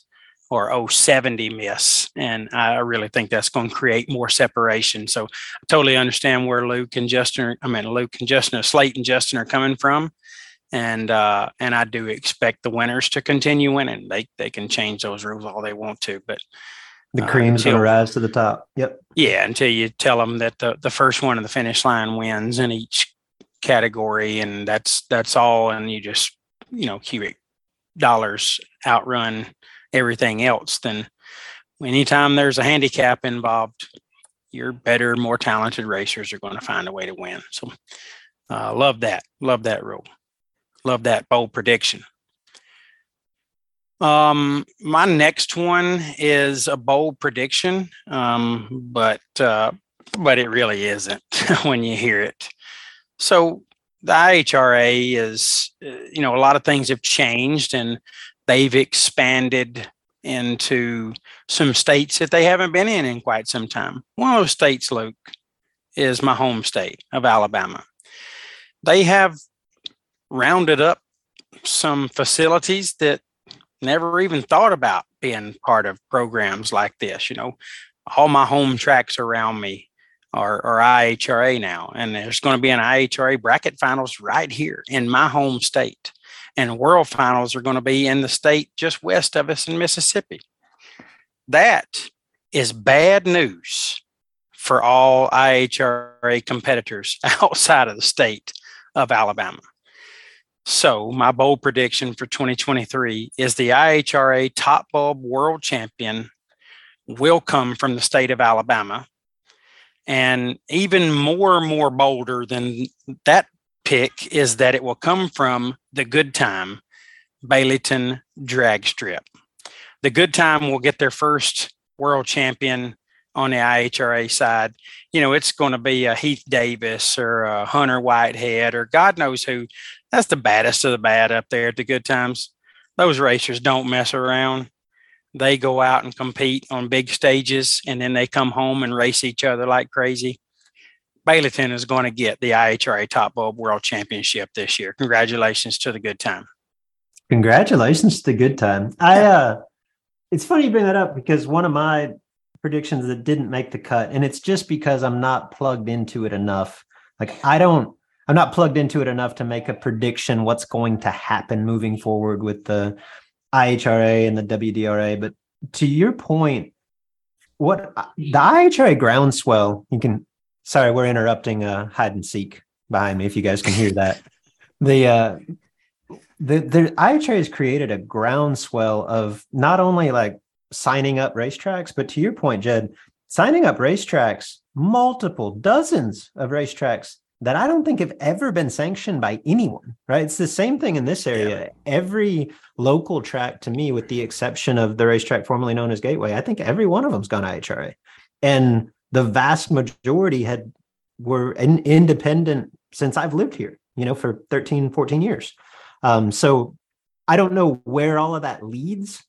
or 070 miss and i really think that's going to create more separation. So i totally understand where luke and justin i mean luke and justin slate and justin are coming from and uh and i do expect the winners to continue winning. They they can change those rules all they want to but the uh, cream's uh, going to rise to the top. Yep. Yeah, until you tell them that the, the first one of the finish line wins in each category, and that's that's all, and you just you know cubic dollars outrun everything else. Then anytime there's a handicap involved, your better, more talented racers are going to find a way to win. So, uh, love that. Love that rule. Love that bold prediction. Um, my next one is a bold prediction, um, but uh, but it really isn't when you hear it. So the IHRA is, uh, you know, a lot of things have changed and they've expanded into some states that they haven't been in in quite some time. One of those states, Luke, is my home state of Alabama. They have rounded up some facilities that never even thought about being part of programs like this. You know, all my home tracks around me are, are IHRA now, and there's going to be an IHRA bracket finals right here in my home state. And world finals are going to be in the state just west of us in Mississippi. That is bad news for all IHRA competitors outside of the state of Alabama. So, my bold prediction for 2023 is the IHRA Top Bulb World Champion will come from the state of Alabama. And even more more bolder than that pick is that it will come from the Good Time Baileyton drag strip. The Good Time will get their first world champion on the IHRA side, you know, it's going to be a Heath Davis or a Hunter Whitehead or God knows who. That's the baddest of the bad up there at the good times. Those racers don't mess around. They go out and compete on big stages and then they come home and race each other like crazy. Baileyton is going to get the IHRA Top Bulb World Championship this year. Congratulations to the good time. Congratulations to the good time. I uh it's funny you bring that up because one of my predictions that didn't make the cut and it's just because i'm not plugged into it enough like i don't i'm not plugged into it enough to make a prediction what's going to happen moving forward with the ihra and the wdra but to your point what the IHRA groundswell, you can, sorry, we're interrupting uh, hide and seek behind me if you guys can hear that. the, uh, the, the IHRA has created a groundswell of not only like signing up racetracks, but to your point, Jed, signing up racetracks, multiple dozens of racetracks that I don't think have ever been sanctioned by anyone, right? It's the same thing in this area. Yeah. Every local track to me, with the exception of the racetrack formerly known as Gateway, I think every one of them's gone IHRA. And the vast majority had were in, independent since I've lived here, you know, for 13, 14 years. Um, so I don't know where all of that leads.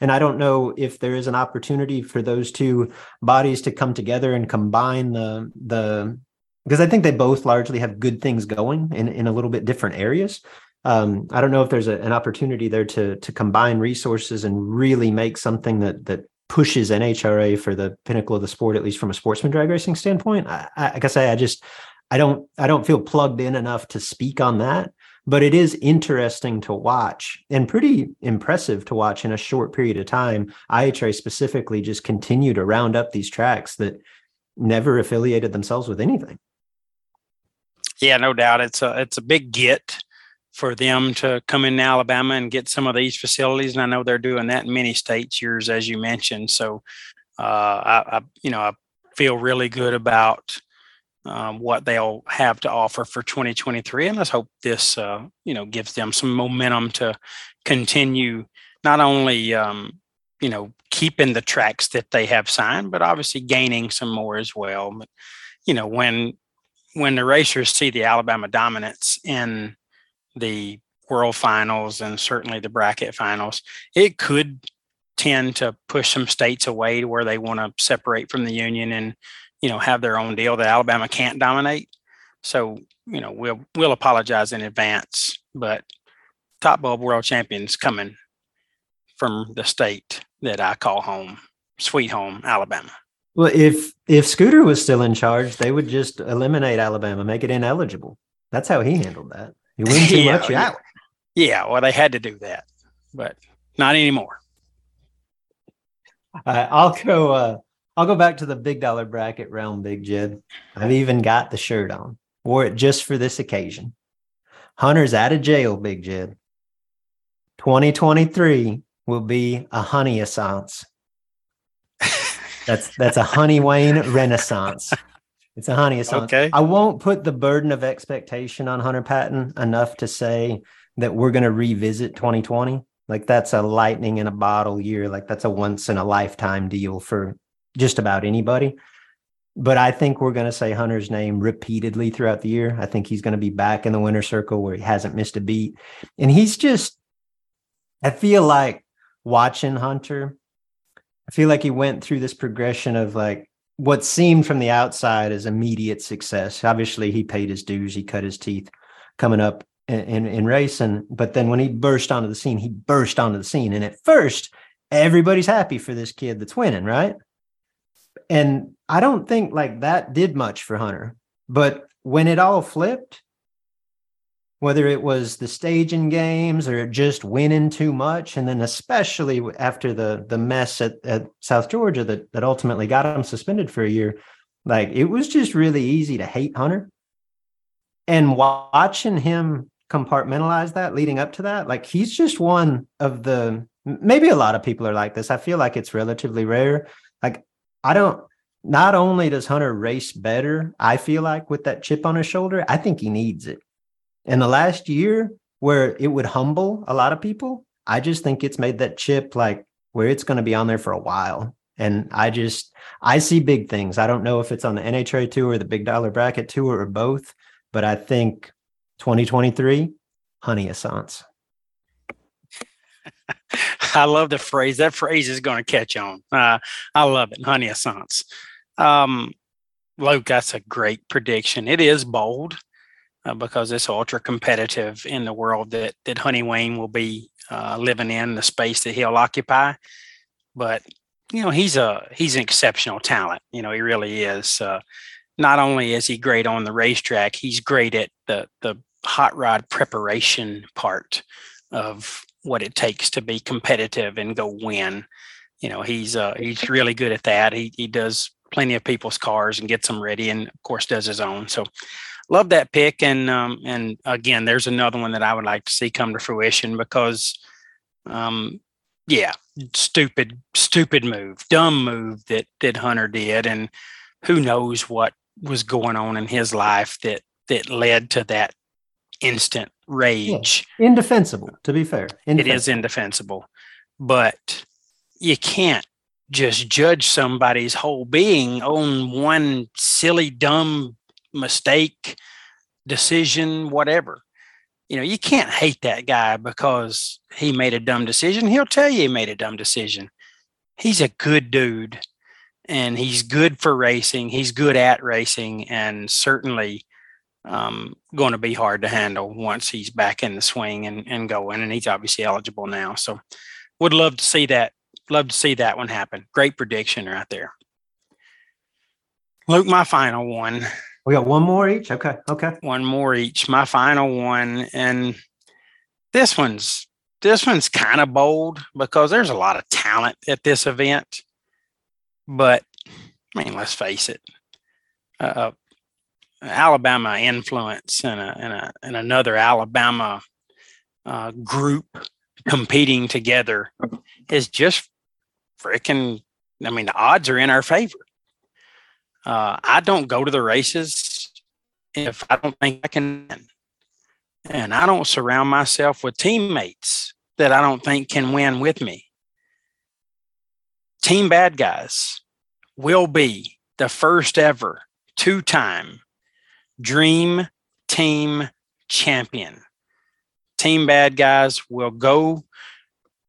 And I don't know if there is an opportunity for those two bodies to come together and combine the the because I think they both largely have good things going in, in a little bit different areas. Um, I don't know if there's a, an opportunity there to to combine resources and really make something that that pushes NHRA for the pinnacle of the sport, at least from a sportsman drag racing standpoint. I, I, like I say, I just I don't I don't feel plugged in enough to speak on that, but it is interesting to watch and pretty impressive to watch in a short period of time. IHRA specifically just continue to round up these tracks that never affiliated themselves with anything. Yeah, no doubt. It's a it's a big get for them to come in Alabama and get some of these facilities, and I know they're doing that in many states. Yours, as you mentioned, so uh, I, I, you know I feel really good about um, what they'll have to offer for 2023, and let's hope this uh, you know gives them some momentum to continue not only um, you know keeping the tracks that they have signed, but obviously gaining some more as well. But you know when when the racers see the Alabama dominance in the world finals and certainly the bracket finals, it could tend to push some states away to where they want to separate from the union and you know have their own deal that Alabama can't dominate. So you know we'll we'll apologize in advance, but top bulb world champions coming from the state that I call home, sweet home, Alabama. Well, if if Scooter was still in charge, they would just eliminate Alabama, make it ineligible. That's how he handled that. You win too yeah, much, yeah. out. Yeah, well, they had to do that, but not anymore. Uh, I'll go. Uh, I'll go back to the big dollar bracket realm, Big Jed. I've even got the shirt on. Wore it just for this occasion. Hunter's out of jail, Big Jed. 2023 will be a honey assance. That's that's a Honey Wayne renaissance. It's a honey assance. Okay. I won't put the burden of expectation on Hunter Patton enough to say that we're going to revisit 2020. Like that's a lightning in a bottle year. Like that's a once in a lifetime deal for just about anybody. But I think we're going to say Hunter's name repeatedly throughout the year. I think he's going to be back in the winner circle where he hasn't missed a beat. And he's just, I feel like watching Hunter I feel like he went through this progression of like what seemed from the outside as immediate success. Obviously, he paid his dues, he cut his teeth coming up in, in, in racing. But then when he burst onto the scene, he burst onto the scene. And at first, everybody's happy for this kid that's winning, right? And I don't think like that did much for Hunter. But when it all flipped, whether it was the staging games or just winning too much and then especially after the the mess at, at south georgia that that ultimately got him suspended for a year like it was just really easy to hate hunter. And watching him compartmentalize that leading up to that like he's just one of the maybe a lot of people are like this. I feel like it's relatively rare. Like i don't not only does hunter race better i feel like with that chip on his shoulder i think he needs it in the last year where it would humble a lot of people, I just think it's made that chip like where it's going to be on there for a while. And I just I see big things. I don't know if it's on the NHRA tour or the big dollar bracket tour or both, but I think 2023, honey assance. I love the phrase. That phrase is going to catch on. Uh, I love it. Honey assance. Um, Luke, that's a great prediction. It is bold uh, because it's ultra competitive in the world that that Honey Wayne will be uh, living in, the space that he'll occupy. But you know, he's a he's an exceptional talent. You know, he really is. Uh, not only is he great on the racetrack, he's great at the the hot rod preparation part of what it takes to be competitive and go win. you know, he's uh, he's really good at that. He he does plenty of people's cars and gets them ready, and of course does his own. So love that pick. And um, and again, there's another one that I would like to see come to fruition because, um, yeah, stupid, stupid move, dumb move that that Hunter did, and who knows what was going on in his life that that led to that instant rage. Yeah. Indefensible, to be fair. It is indefensible, but you can't just judge somebody's whole being on one silly, dumb mistake, decision, whatever. You know, you can't hate that guy because he made a dumb decision. He'll tell you he made a dumb decision. He's a good dude and he's good for racing. He's good at racing and certainly um, going to be hard to handle once he's back in the swing and, and going. And he's obviously eligible now. So would love to see that. Love to see that one happen. Great prediction right there. Luke, my final one. We got one more each. Okay. Okay. One more each. My final one. And this one's this one's kind of bold because there's a lot of talent at this event. But I mean, let's face it. Uh, Alabama influence and, a, and, a, and another Alabama uh, group competing together is just freaking. I mean, the odds are in our favor. Uh, I don't go to the races if I don't think I can win. And I don't surround myself with teammates that I don't think can win with me. Team Bad Guys will be the first ever two time Dream Team Champion. Team Bad Guys will go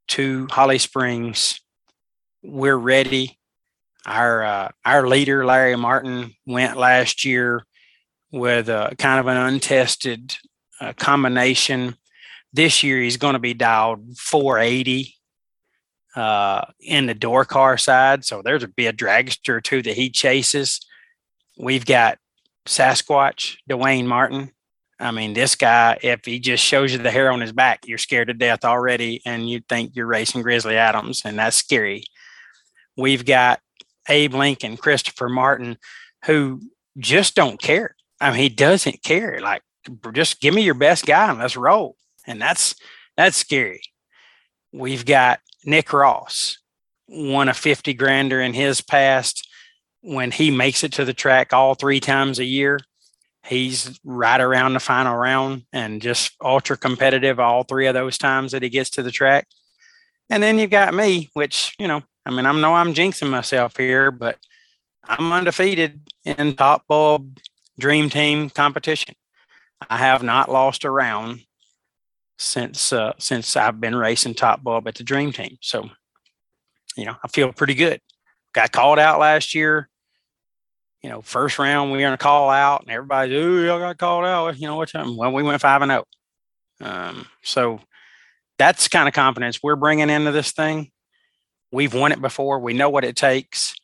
to Holly Springs. We're ready. Our uh, our leader Larry Martin went last year with a kind of an untested uh, combination. This year he's going to be dialed 480 uh, in the door car side. So there's a be a dragster two that he chases. We've got Sasquatch, Dwayne Martin. I mean, this guy, if he just shows you the hair on his back, you're scared to death already, and you think you're racing Grizzly Adams, and that's scary. We've got Abe Lincoln, Christopher Martin, who just don't care. I mean, he doesn't care. Like, just give me your best guy and let's roll. And that's that's scary. We've got Nick Ross, won a 50 grander in his past when he makes it to the track all three times a year, he's right around the final round and just ultra competitive all three of those times that he gets to the track. And then you've got me, which, you know, I mean, I know I'm jinxing myself here, but I'm undefeated in top bulb dream team competition. I have not lost a round since uh, since I've been racing top bulb at the dream team. So, you know, I feel pretty good. Got called out last year you know, first round we were going to call out, and everybody's, oh, y'all got called out. You know what time? Well, we went five and zero. Oh. Um, so that's kind of confidence we're bringing into this thing. We've won it before. We know what it takes.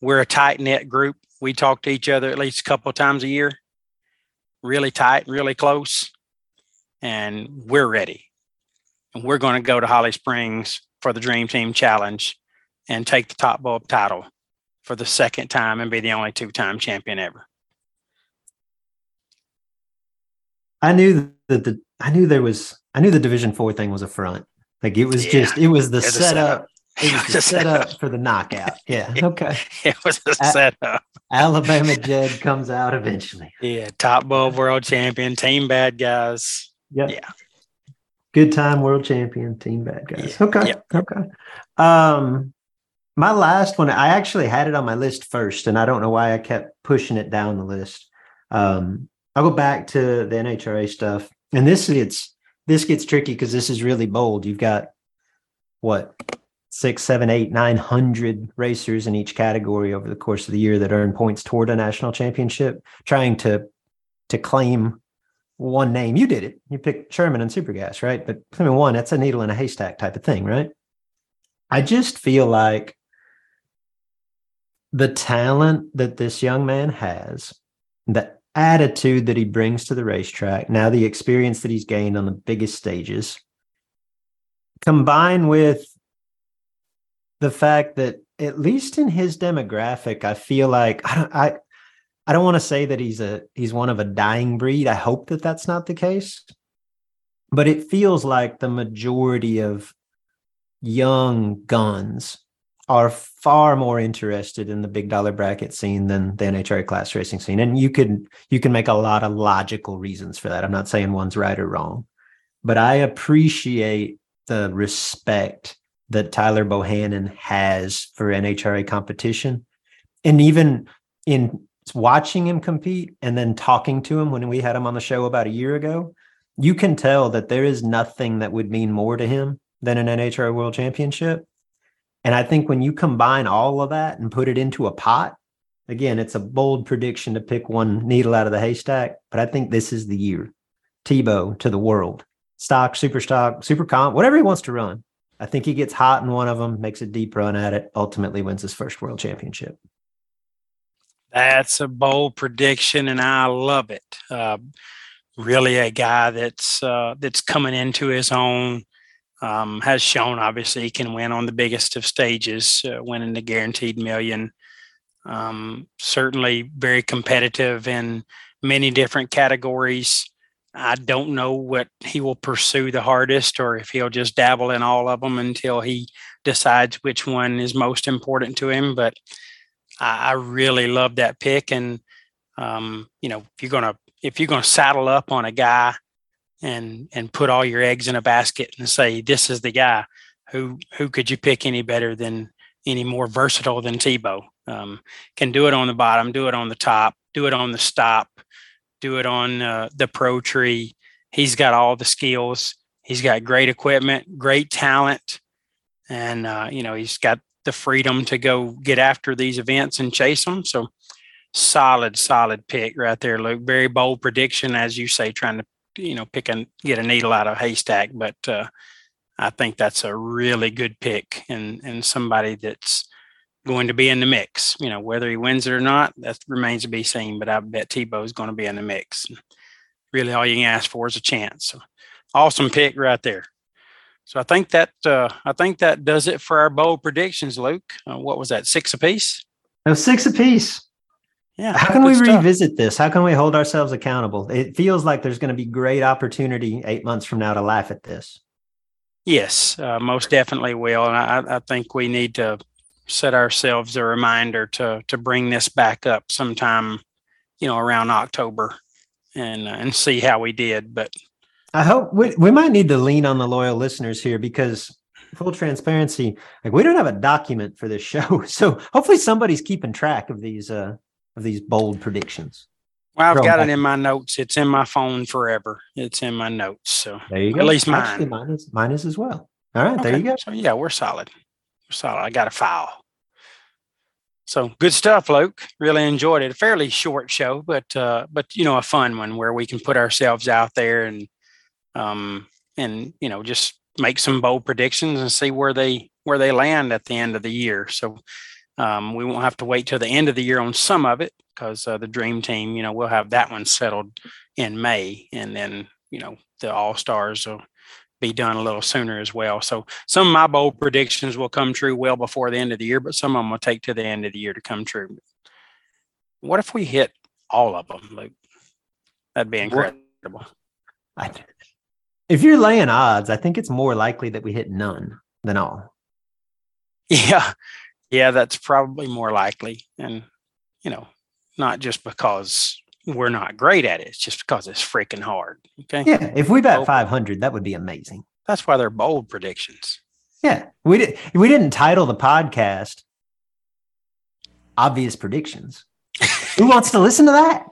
We're a tight knit group. We talk to each other at least a couple of times a year, really tight, really close, and we're ready. And we're going to go to Holly Springs for the Dream Team Challenge and take the top bulb title for the second time and be the only two time champion ever. I knew that the I knew there was I knew the Division Four thing was a front. Like it was yeah. just it was the setup. It was the setup for the knockout. Yeah. Okay. It was a setup. Alabama Jed comes out eventually. Yeah. Top bulb world champion, team bad guys. Yep. Yeah. Good time world champion, team bad guys. Yeah. Okay. Yep. Okay. Um, my last one, I actually had it on my list first, and I don't know why I kept pushing it down the list. Um, I'll go back to the NHRA stuff, and this gets this gets tricky because this is really bold. You've got what six, seven, eight, nine hundred racers in each category over the course of the year that earn points toward a national championship, trying to to claim one name. You did it. You picked Sherman and Supergas, right? But mean, one, that's a needle in a haystack type of thing, right? I just feel like the talent that this young man has, the attitude that he brings to the racetrack, now the experience that he's gained on the biggest stages, combined with the fact that at least in his demographic, I feel like I don't, I, I don't want to say that he's a he's one of a dying breed. I hope that that's not the case, but it feels like the majority of young guns are far more interested in the big dollar bracket scene than the NHRA class racing scene. And you could you can make a lot of logical reasons for that. I'm not saying one's right or wrong, but I appreciate the respect that Tyler Bohannon has for NHRA competition. And even in watching him compete and then talking to him when we had him on the show about a year ago, you can tell that there is nothing that would mean more to him than an NHRA World Championship. And I think when you combine all of that and put it into a pot, again, it's a bold prediction to pick one needle out of the haystack, but I think this is the year. Tebow to the world, stock, super stock, super comp, whatever he wants to run. I think he gets hot in one of them, makes a deep run at it, ultimately wins his first world championship. That's a bold prediction, and I love it. Uh, really, a guy that's uh, that's coming into his own um, has shown obviously he can win on the biggest of stages, uh, winning the guaranteed million. Um, certainly very competitive in many different categories. I don't know what he will pursue the hardest or if he'll just dabble in all of them until he decides which one is most important to him. But I, I really love that pick. And, um, you know, if you're going to, if you're going to saddle up on a guy and and put all your eggs in a basket and say this is the guy. Who who could you pick any better than any more versatile than Tebow? Um, can do it on the bottom do it on the top do it on the stop do it on uh, the pro tree. He's got all the skills. He's got great equipment great talent and uh, you know he's got the freedom to go get after these events and chase them. So solid solid pick right there luke. Very bold prediction as you say trying to you know pick and get a needle out of a haystack, but uh, I think that's a really good pick and and somebody that's going to be in the mix. You know, whether he wins it or not, that remains to be seen. But I bet Tebow is going to be in the mix. really, all you can ask for is a chance. So, awesome pick right there. So I think that uh, I think that does it for our bowl predictions, Luke. Uh, what was that? Six apiece. No, six apiece. Yeah. How can we stuff. revisit this? How can we hold ourselves accountable? It feels like there's going to be great opportunity eight months from now to laugh at this. Yes, uh, most definitely will. And I, I, think we need to set ourselves a reminder to to bring this back up sometime, you know, around October, and uh, and see how we did. But I hope we we might need to lean on the loyal listeners here because full transparency, like we don't have a document for this show, so hopefully somebody's keeping track of these uh of these bold predictions? Well, I've got it in my notes. It's in my phone forever. It's in my notes. So there you go. At least mine. Actually, mine is mine is as well. All right, okay. there you go. So yeah, we're solid. We're solid. I got a file. So good stuff, Luke. Really enjoyed it. A fairly short show, but uh, but you know, a fun one where we can put ourselves out there and um and you know just make some bold predictions and see where they where they land at the end of the year. So um, we won't have to wait till the end of the year on some of it because uh, the dream team, you know, we'll have that one settled in May, and then you know the All Stars will be done a little sooner as well. So some of my bold predictions will come true well before the end of the year, but some of them will take to the end of the year to come true. What if we hit all of them, Luke? That'd be incredible. if you're laying odds, I think it's more likely that we hit none than all. Yeah, yeah, that's probably more likely. And, you know, not just because we're not great at it, it's just because it's freaking hard. Okay. Yeah. If we bet 500, that would be amazing. That's why they're bold predictions. Yeah. We, did, we didn't title the podcast Obvious Predictions. Who wants to listen to that?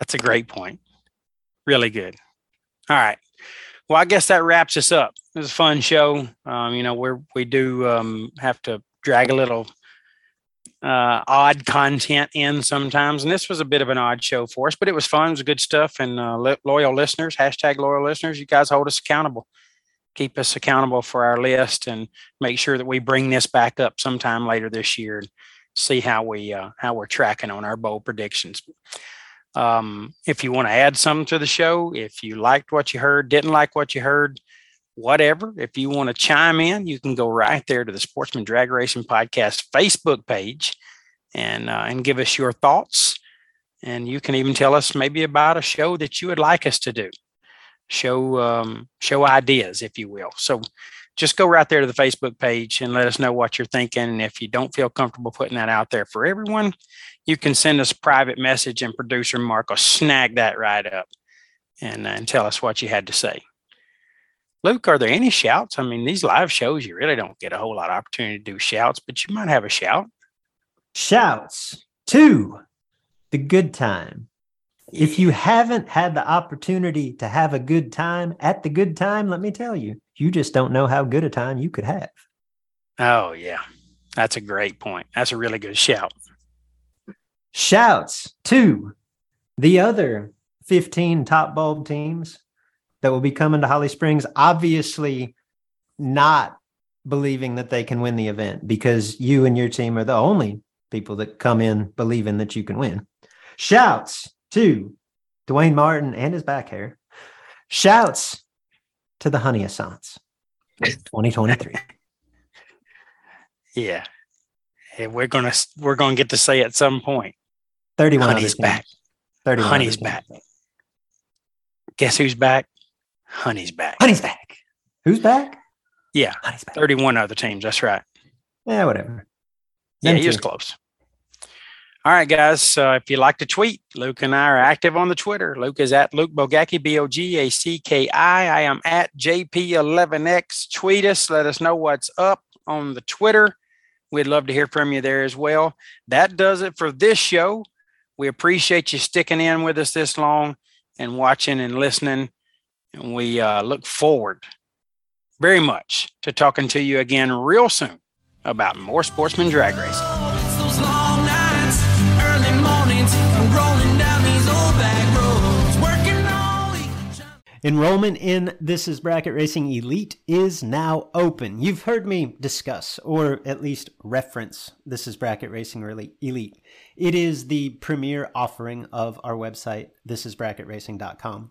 That's a great point. Really good. All right. Well, I guess that wraps us up. It was a fun show. Um, you know, we we do um, have to drag a little uh, odd content in sometimes. And this was a bit of an odd show for us, but it was fun. It was good stuff. And uh, loyal listeners, hashtag loyal listeners, you guys hold us accountable. Keep us accountable for our list and make sure that we bring this back up sometime later this year and see how we uh, how we're tracking on our bold predictions. Um, if you want to add something to the show, if you liked what you heard, didn't like what you heard, whatever. If you want to chime in, you can go right there to the Sportsman Drag Racing Podcast Facebook page and uh, and give us your thoughts. And you can even tell us maybe about a show that you would like us to do, show um, show ideas, if you will. So just go right there to the Facebook page and let us know what you're thinking. And if you don't feel comfortable putting that out there for everyone, you can send us a private message and producer Mark will snag that right up and, uh, and tell us what you had to say. Luke, are there any shouts? I mean, these live shows, you really don't get a whole lot of opportunity to do shouts, but you might have a shout. Shouts to the good time. If you haven't had the opportunity to have a good time at the good time, let me tell you, you just don't know how good a time you could have. Oh, yeah. That's a great point. That's a really good shout. Shouts to the other 15 top bulb teams that will be coming to Holly Springs, obviously not believing that they can win the event because you and your team are the only people that come in believing that you can win. Shouts to Dwayne Martin and his back hair. Shouts to the Honey Assance 2023. yeah. And we're gonna we're gonna get to say at some point. 31 Honey's back. 31 Honey's back. Guess who's back? Honey's back. Honey's back. Who's back? Yeah. Honey's back. 31 other teams. That's right. Yeah, whatever. Yeah, he was close. All right, guys. Uh, if you like to tweet, Luke and I are active on the Twitter. Luke is at Luke Bogacki, B O G A C K I. I am at JP11X. Tweet us. Let us know what's up on the Twitter. We'd love to hear from you there as well. That does it for this show. We appreciate you sticking in with us this long and watching and listening. And we uh, look forward very much to talking to you again real soon about more sportsman drag racing. It's those long nights, early mornings, rolling down these old back roads, working all week. Enrollment in This is Bracket Racing Elite is now open. You've heard me discuss, or at least reference, This is Bracket Racing Elite- Elite. It is the premier offering of our website, thisisbracketracing.com.